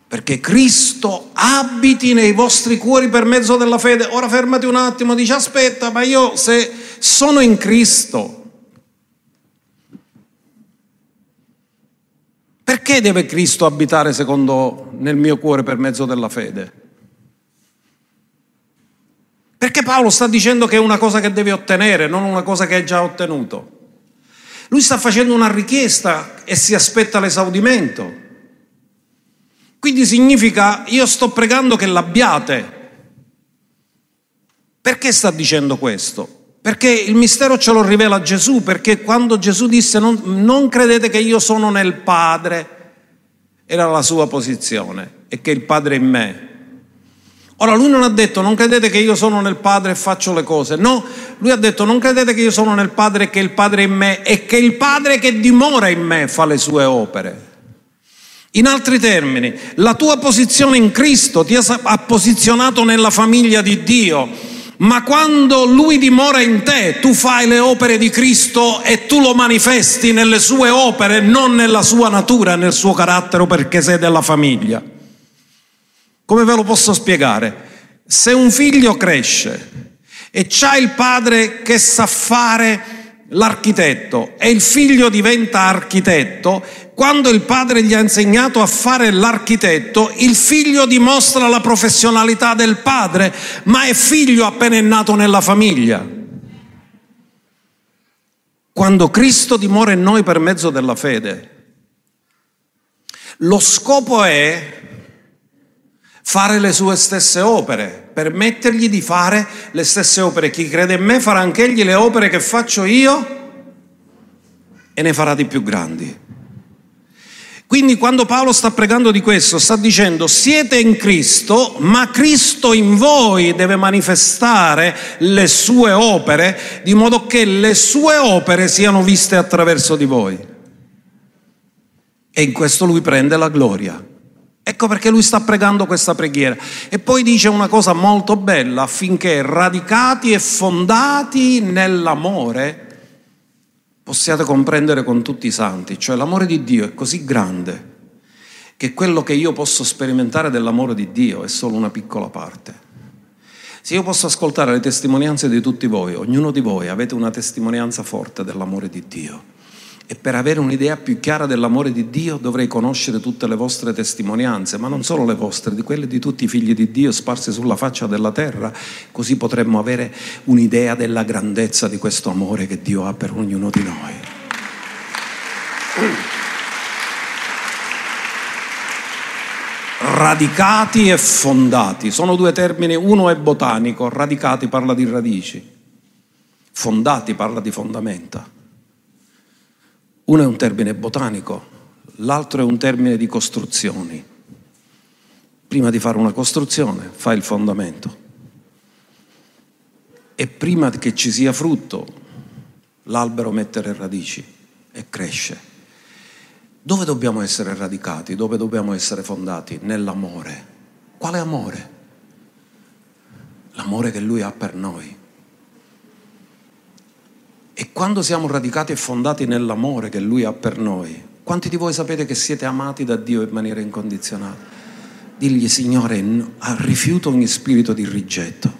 Perché Cristo abiti nei vostri cuori per mezzo della fede. Ora fermati un attimo, dici aspetta, ma io se sono in Cristo, perché deve Cristo abitare secondo nel mio cuore per mezzo della fede? Perché Paolo sta dicendo che è una cosa che deve ottenere, non una cosa che hai già ottenuto. Lui sta facendo una richiesta e si aspetta l'esaudimento. Quindi significa io sto pregando che l'abbiate. Perché sta dicendo questo? Perché il mistero ce lo rivela Gesù, perché quando Gesù disse non, non credete che io sono nel Padre, era la sua posizione e che il Padre è in me. Ora lui non ha detto non credete che io sono nel Padre e faccio le cose, no, lui ha detto non credete che io sono nel Padre e che il Padre è in me e che il Padre che dimora in me fa le sue opere. In altri termini, la tua posizione in Cristo ti ha posizionato nella famiglia di Dio, ma quando Lui dimora in te, tu fai le opere di Cristo e tu lo manifesti nelle sue opere, non nella sua natura, nel suo carattere perché sei della famiglia. Come ve lo posso spiegare? Se un figlio cresce e c'ha il padre che sa fare l'architetto e il figlio diventa architetto, quando il padre gli ha insegnato a fare l'architetto, il figlio dimostra la professionalità del padre, ma è figlio appena è nato nella famiglia. Quando Cristo dimora in noi per mezzo della fede, lo scopo è fare le sue stesse opere, permettergli di fare le stesse opere. Chi crede in me farà anch'egli le opere che faccio io e ne farà di più grandi. Quindi quando Paolo sta pregando di questo, sta dicendo siete in Cristo, ma Cristo in voi deve manifestare le sue opere, di modo che le sue opere siano viste attraverso di voi. E in questo lui prende la gloria. Ecco perché lui sta pregando questa preghiera. E poi dice una cosa molto bella, affinché radicati e fondati nell'amore possiate comprendere con tutti i santi, cioè l'amore di Dio è così grande che quello che io posso sperimentare dell'amore di Dio è solo una piccola parte. Se io posso ascoltare le testimonianze di tutti voi, ognuno di voi avete una testimonianza forte dell'amore di Dio e per avere un'idea più chiara dell'amore di Dio dovrei conoscere tutte le vostre testimonianze, ma non solo le vostre, di quelle di tutti i figli di Dio sparsi sulla faccia della terra, così potremmo avere un'idea della grandezza di questo amore che Dio ha per ognuno di noi. Radicati e fondati, sono due termini, uno è botanico, radicati parla di radici, fondati parla di fondamenta. Uno è un termine botanico, l'altro è un termine di costruzioni. Prima di fare una costruzione fai il fondamento e prima che ci sia frutto l'albero mette le radici e cresce. Dove dobbiamo essere radicati? Dove dobbiamo essere fondati? Nell'amore. Quale amore? L'amore che Lui ha per noi. E quando siamo radicati e fondati nell'amore che Lui ha per noi, quanti di voi sapete che siete amati da Dio in maniera incondizionata? Digli, Signore, rifiuto ogni spirito di rigetto.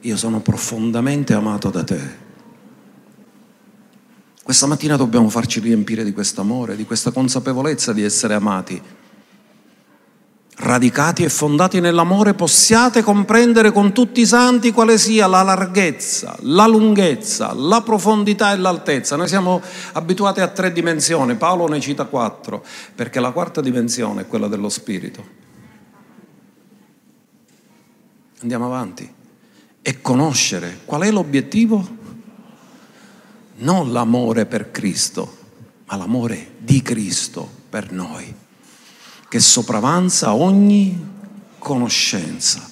Io sono profondamente amato da te. Questa mattina dobbiamo farci riempire di questo amore, di questa consapevolezza di essere amati radicati e fondati nell'amore, possiate comprendere con tutti i santi quale sia la larghezza, la lunghezza, la profondità e l'altezza. Noi siamo abituati a tre dimensioni, Paolo ne cita quattro, perché la quarta dimensione è quella dello spirito. Andiamo avanti. E conoscere qual è l'obiettivo? Non l'amore per Cristo, ma l'amore di Cristo per noi che sopravanza ogni conoscenza.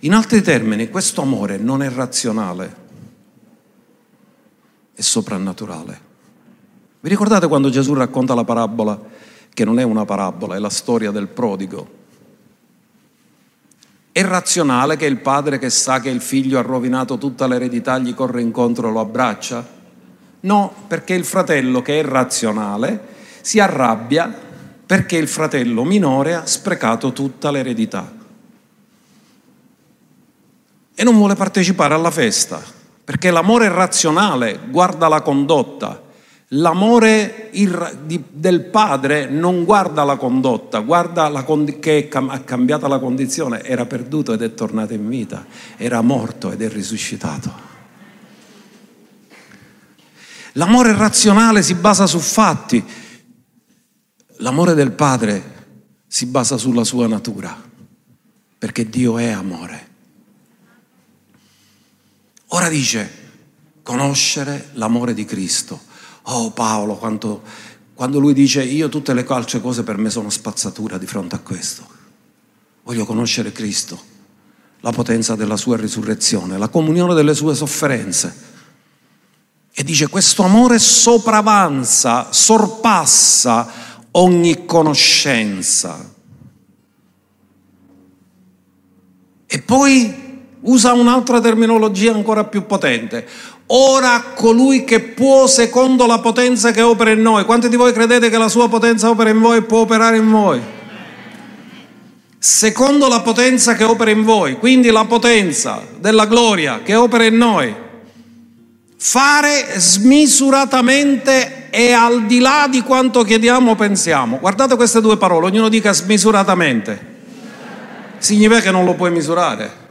In altri termini, questo amore non è razionale, è soprannaturale. Vi ricordate quando Gesù racconta la parabola, che non è una parabola, è la storia del prodigo? È razionale che il padre che sa che il figlio ha rovinato tutta l'eredità gli corre incontro e lo abbraccia? No, perché il fratello che è razionale si arrabbia perché il fratello minore ha sprecato tutta l'eredità. E non vuole partecipare alla festa, perché l'amore razionale guarda la condotta, L'amore del padre non guarda la condotta, guarda la condi- che ha cambiato la condizione, era perduto ed è tornato in vita, era morto ed è risuscitato. L'amore razionale si basa su fatti, l'amore del padre si basa sulla sua natura, perché Dio è amore. Ora dice, conoscere l'amore di Cristo Oh Paolo, quanto, quando lui dice io tutte le altre cose per me sono spazzatura di fronte a questo. Voglio conoscere Cristo, la potenza della sua risurrezione, la comunione delle sue sofferenze. E dice questo amore sopravanza, sorpassa ogni conoscenza. E poi usa un'altra terminologia ancora più potente. Ora colui che può secondo la potenza che opera in noi. Quanti di voi credete che la sua potenza opera in voi e può operare in voi? Secondo la potenza che opera in voi, quindi la potenza della gloria che opera in noi. Fare smisuratamente e al di là di quanto chiediamo o pensiamo. Guardate queste due parole, ognuno dica smisuratamente. Significa che non lo puoi misurare.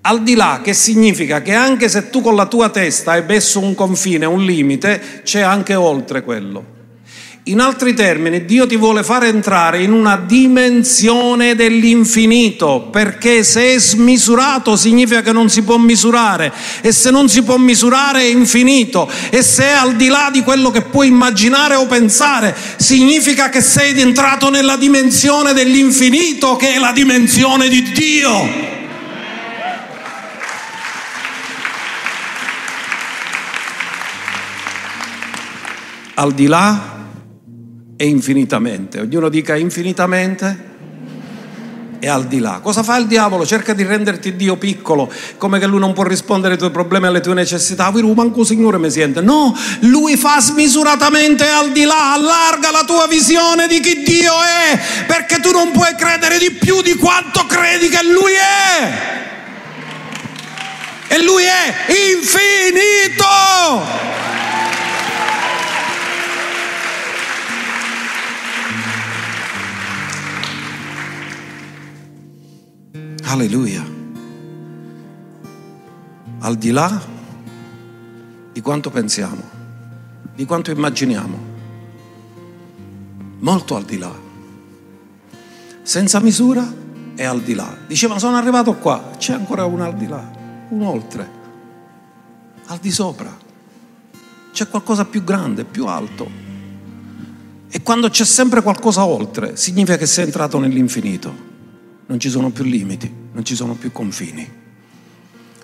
Al di là, che significa che anche se tu con la tua testa hai messo un confine, un limite, c'è anche oltre quello. In altri termini, Dio ti vuole fare entrare in una dimensione dell'infinito, perché se è smisurato significa che non si può misurare, e se non si può misurare è infinito, e se è al di là di quello che puoi immaginare o pensare, significa che sei entrato nella dimensione dell'infinito, che è la dimensione di Dio. al di là e infinitamente. Ognuno dica infinitamente e al di là. Cosa fa il diavolo? Cerca di renderti Dio piccolo, come che lui non può rispondere ai tuoi problemi, alle tue necessità. Lui manco Signore mi sente. No, lui fa smisuratamente al di là, allarga la tua visione di chi Dio è, perché tu non puoi credere di più di quanto credi che lui è. E lui è infinito. Alleluia. Al di là di quanto pensiamo, di quanto immaginiamo, molto al di là, senza misura e al di là. Diceva sono arrivato qua, c'è ancora un al di là, un oltre, al di sopra. C'è qualcosa più grande, più alto. E quando c'è sempre qualcosa oltre, significa che sei entrato nell'infinito non ci sono più limiti, non ci sono più confini.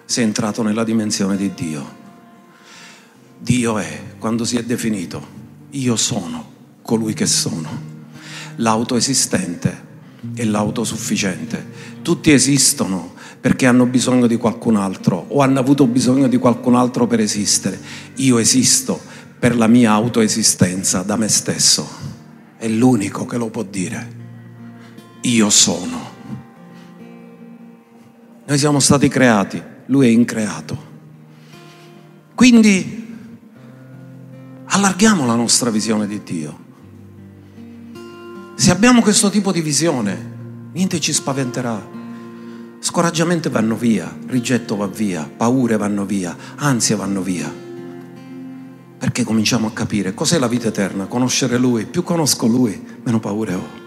Sei entrato nella dimensione di Dio. Dio è, quando si è definito, io sono colui che sono, l'autoesistente e l'autosufficiente. Tutti esistono perché hanno bisogno di qualcun altro o hanno avuto bisogno di qualcun altro per esistere. Io esisto per la mia autoesistenza da me stesso. È l'unico che lo può dire. Io sono. Noi siamo stati creati, Lui è increato. Quindi allarghiamo la nostra visione di Dio. Se abbiamo questo tipo di visione, niente ci spaventerà. Scoraggiamenti vanno via, rigetto va via, paure vanno via, ansie vanno via. Perché cominciamo a capire cos'è la vita eterna, conoscere Lui. Più conosco Lui, meno paure ho.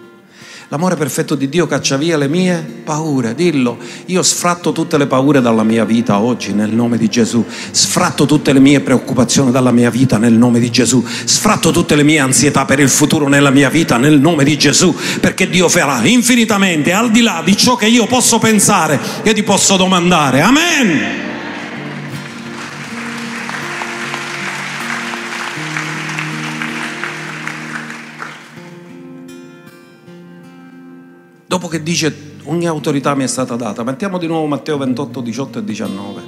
L'amore perfetto di Dio caccia via le mie paure, dillo. Io sfratto tutte le paure dalla mia vita oggi nel nome di Gesù. Sfratto tutte le mie preoccupazioni dalla mia vita nel nome di Gesù. Sfratto tutte le mie ansietà per il futuro nella mia vita nel nome di Gesù. Perché Dio farà infinitamente al di là di ciò che io posso pensare e ti posso domandare. Amen. Dopo che dice ogni autorità mi è stata data, mettiamo di nuovo Matteo 28, 18 e 19.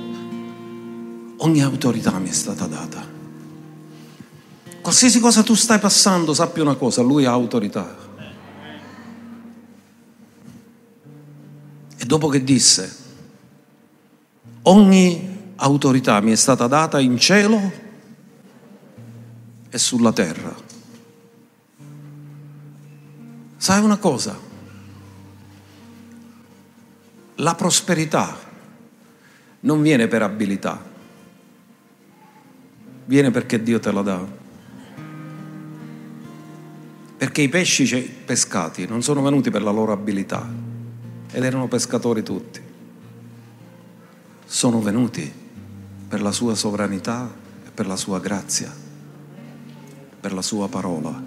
Ogni autorità mi è stata data. Qualsiasi cosa tu stai passando, sappi una cosa, lui ha autorità. E dopo che disse, ogni autorità mi è stata data in cielo e sulla terra. Sai una cosa? La prosperità non viene per abilità, viene perché Dio te la dà. Perché i pesci pescati non sono venuti per la loro abilità ed erano pescatori tutti. Sono venuti per la sua sovranità e per la sua grazia, per la sua parola.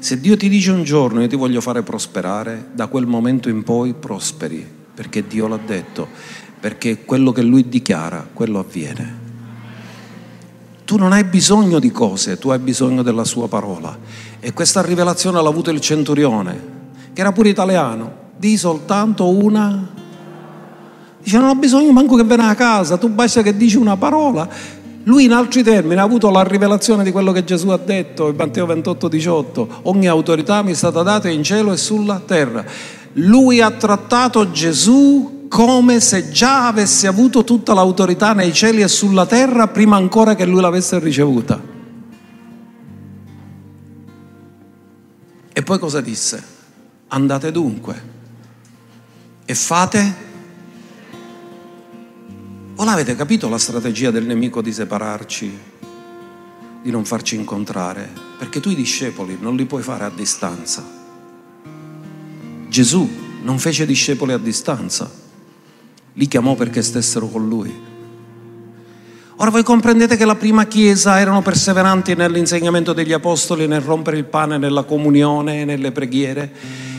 Se Dio ti dice un giorno io ti voglio fare prosperare, da quel momento in poi prosperi, perché Dio l'ha detto, perché quello che Lui dichiara, quello avviene. Tu non hai bisogno di cose, tu hai bisogno della sua parola. E questa rivelazione l'ha avuto il centurione, che era pure italiano, di soltanto una. Dice non ho bisogno manco che viene a casa, tu basta che dici una parola. Lui in altri termini ha avuto la rivelazione di quello che Gesù ha detto in Matteo 28, 18. Ogni autorità mi è stata data in cielo e sulla terra. Lui ha trattato Gesù come se già avesse avuto tutta l'autorità nei cieli e sulla terra prima ancora che lui l'avesse ricevuta. E poi cosa disse? Andate dunque e fate... O l'avete capito la strategia del nemico di separarci, di non farci incontrare? Perché tu i discepoli non li puoi fare a distanza. Gesù non fece discepoli a distanza li chiamò perché stessero con lui. Ora voi comprendete che la prima chiesa erano perseveranti nell'insegnamento degli apostoli, nel rompere il pane, nella comunione, nelle preghiere.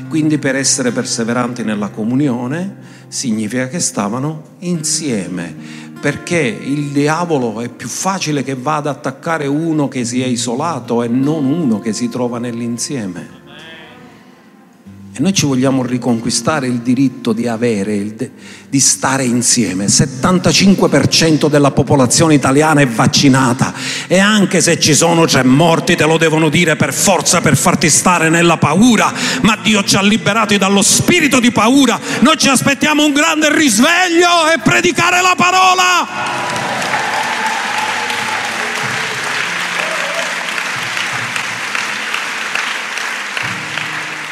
Quindi per essere perseveranti nella comunione significa che stavano insieme, perché il diavolo è più facile che vada ad attaccare uno che si è isolato e non uno che si trova nell'insieme. E noi ci vogliamo riconquistare il diritto di avere, di stare insieme. Il 75% della popolazione italiana è vaccinata e anche se ci sono tre morti te lo devono dire per forza per farti stare nella paura, ma Dio ci ha liberati dallo spirito di paura. Noi ci aspettiamo un grande risveglio e predicare la parola.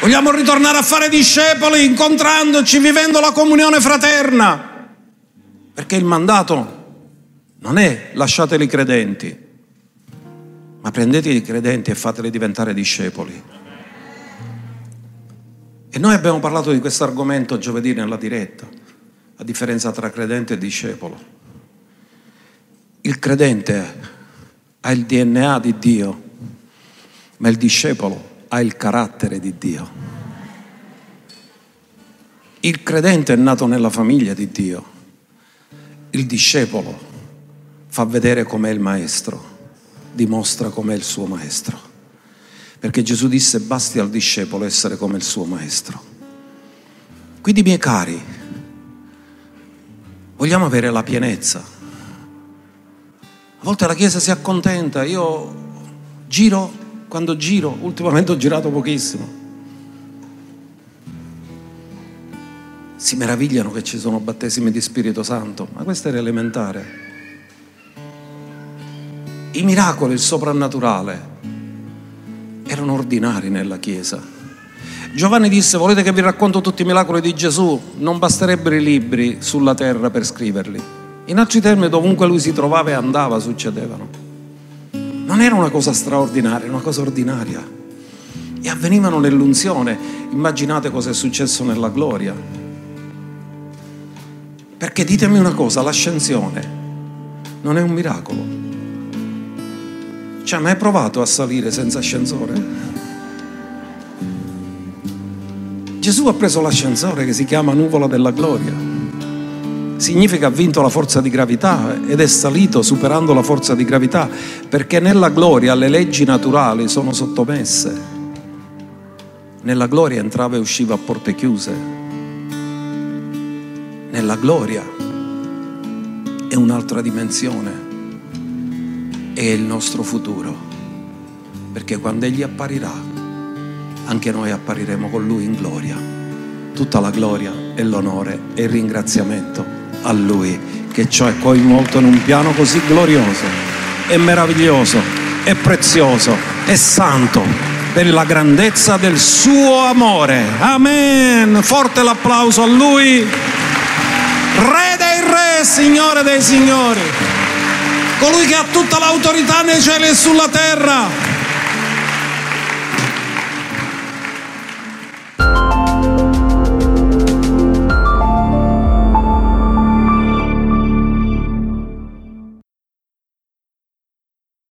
Vogliamo ritornare a fare discepoli incontrandoci, vivendo la comunione fraterna. Perché il mandato non è lasciateli credenti, ma prendete i credenti e fateli diventare discepoli. E noi abbiamo parlato di questo argomento giovedì nella diretta, la differenza tra credente e discepolo. Il credente ha il DNA di Dio, ma il discepolo ha il carattere di Dio. Il credente è nato nella famiglia di Dio. Il discepolo fa vedere com'è il maestro, dimostra com'è il suo maestro. Perché Gesù disse basti al discepolo essere come il suo maestro. Quindi miei cari, vogliamo avere la pienezza. A volte la Chiesa si accontenta, io giro quando giro, ultimamente ho girato pochissimo. Si meravigliano che ci sono battesimi di Spirito Santo, ma questo era elementare. I miracoli, il soprannaturale, erano ordinari nella Chiesa. Giovanni disse, volete che vi racconto tutti i miracoli di Gesù? Non basterebbero i libri sulla terra per scriverli. In altri termini, dovunque lui si trovava e andava, succedevano. Non era una cosa straordinaria, era una cosa ordinaria. E avvenivano nell'unzione. Immaginate cosa è successo nella gloria. Perché ditemi una cosa, l'ascensione non è un miracolo. Cioè, mai provato a salire senza ascensore? Gesù ha preso l'ascensore che si chiama nuvola della gloria significa ha vinto la forza di gravità ed è salito superando la forza di gravità, perché nella gloria le leggi naturali sono sottomesse. Nella gloria entrava e usciva a porte chiuse. Nella gloria è un'altra dimensione, è il nostro futuro, perché quando Egli apparirà, anche noi appariremo con Lui in gloria. Tutta la gloria e l'onore e il ringraziamento a Lui che ci ha coinvolto in un piano così glorioso e meraviglioso è prezioso, è santo per la grandezza del suo amore. Amen. Forte l'applauso a lui. Re dei re, Signore dei signori. Colui che ha tutta l'autorità nei cieli e sulla terra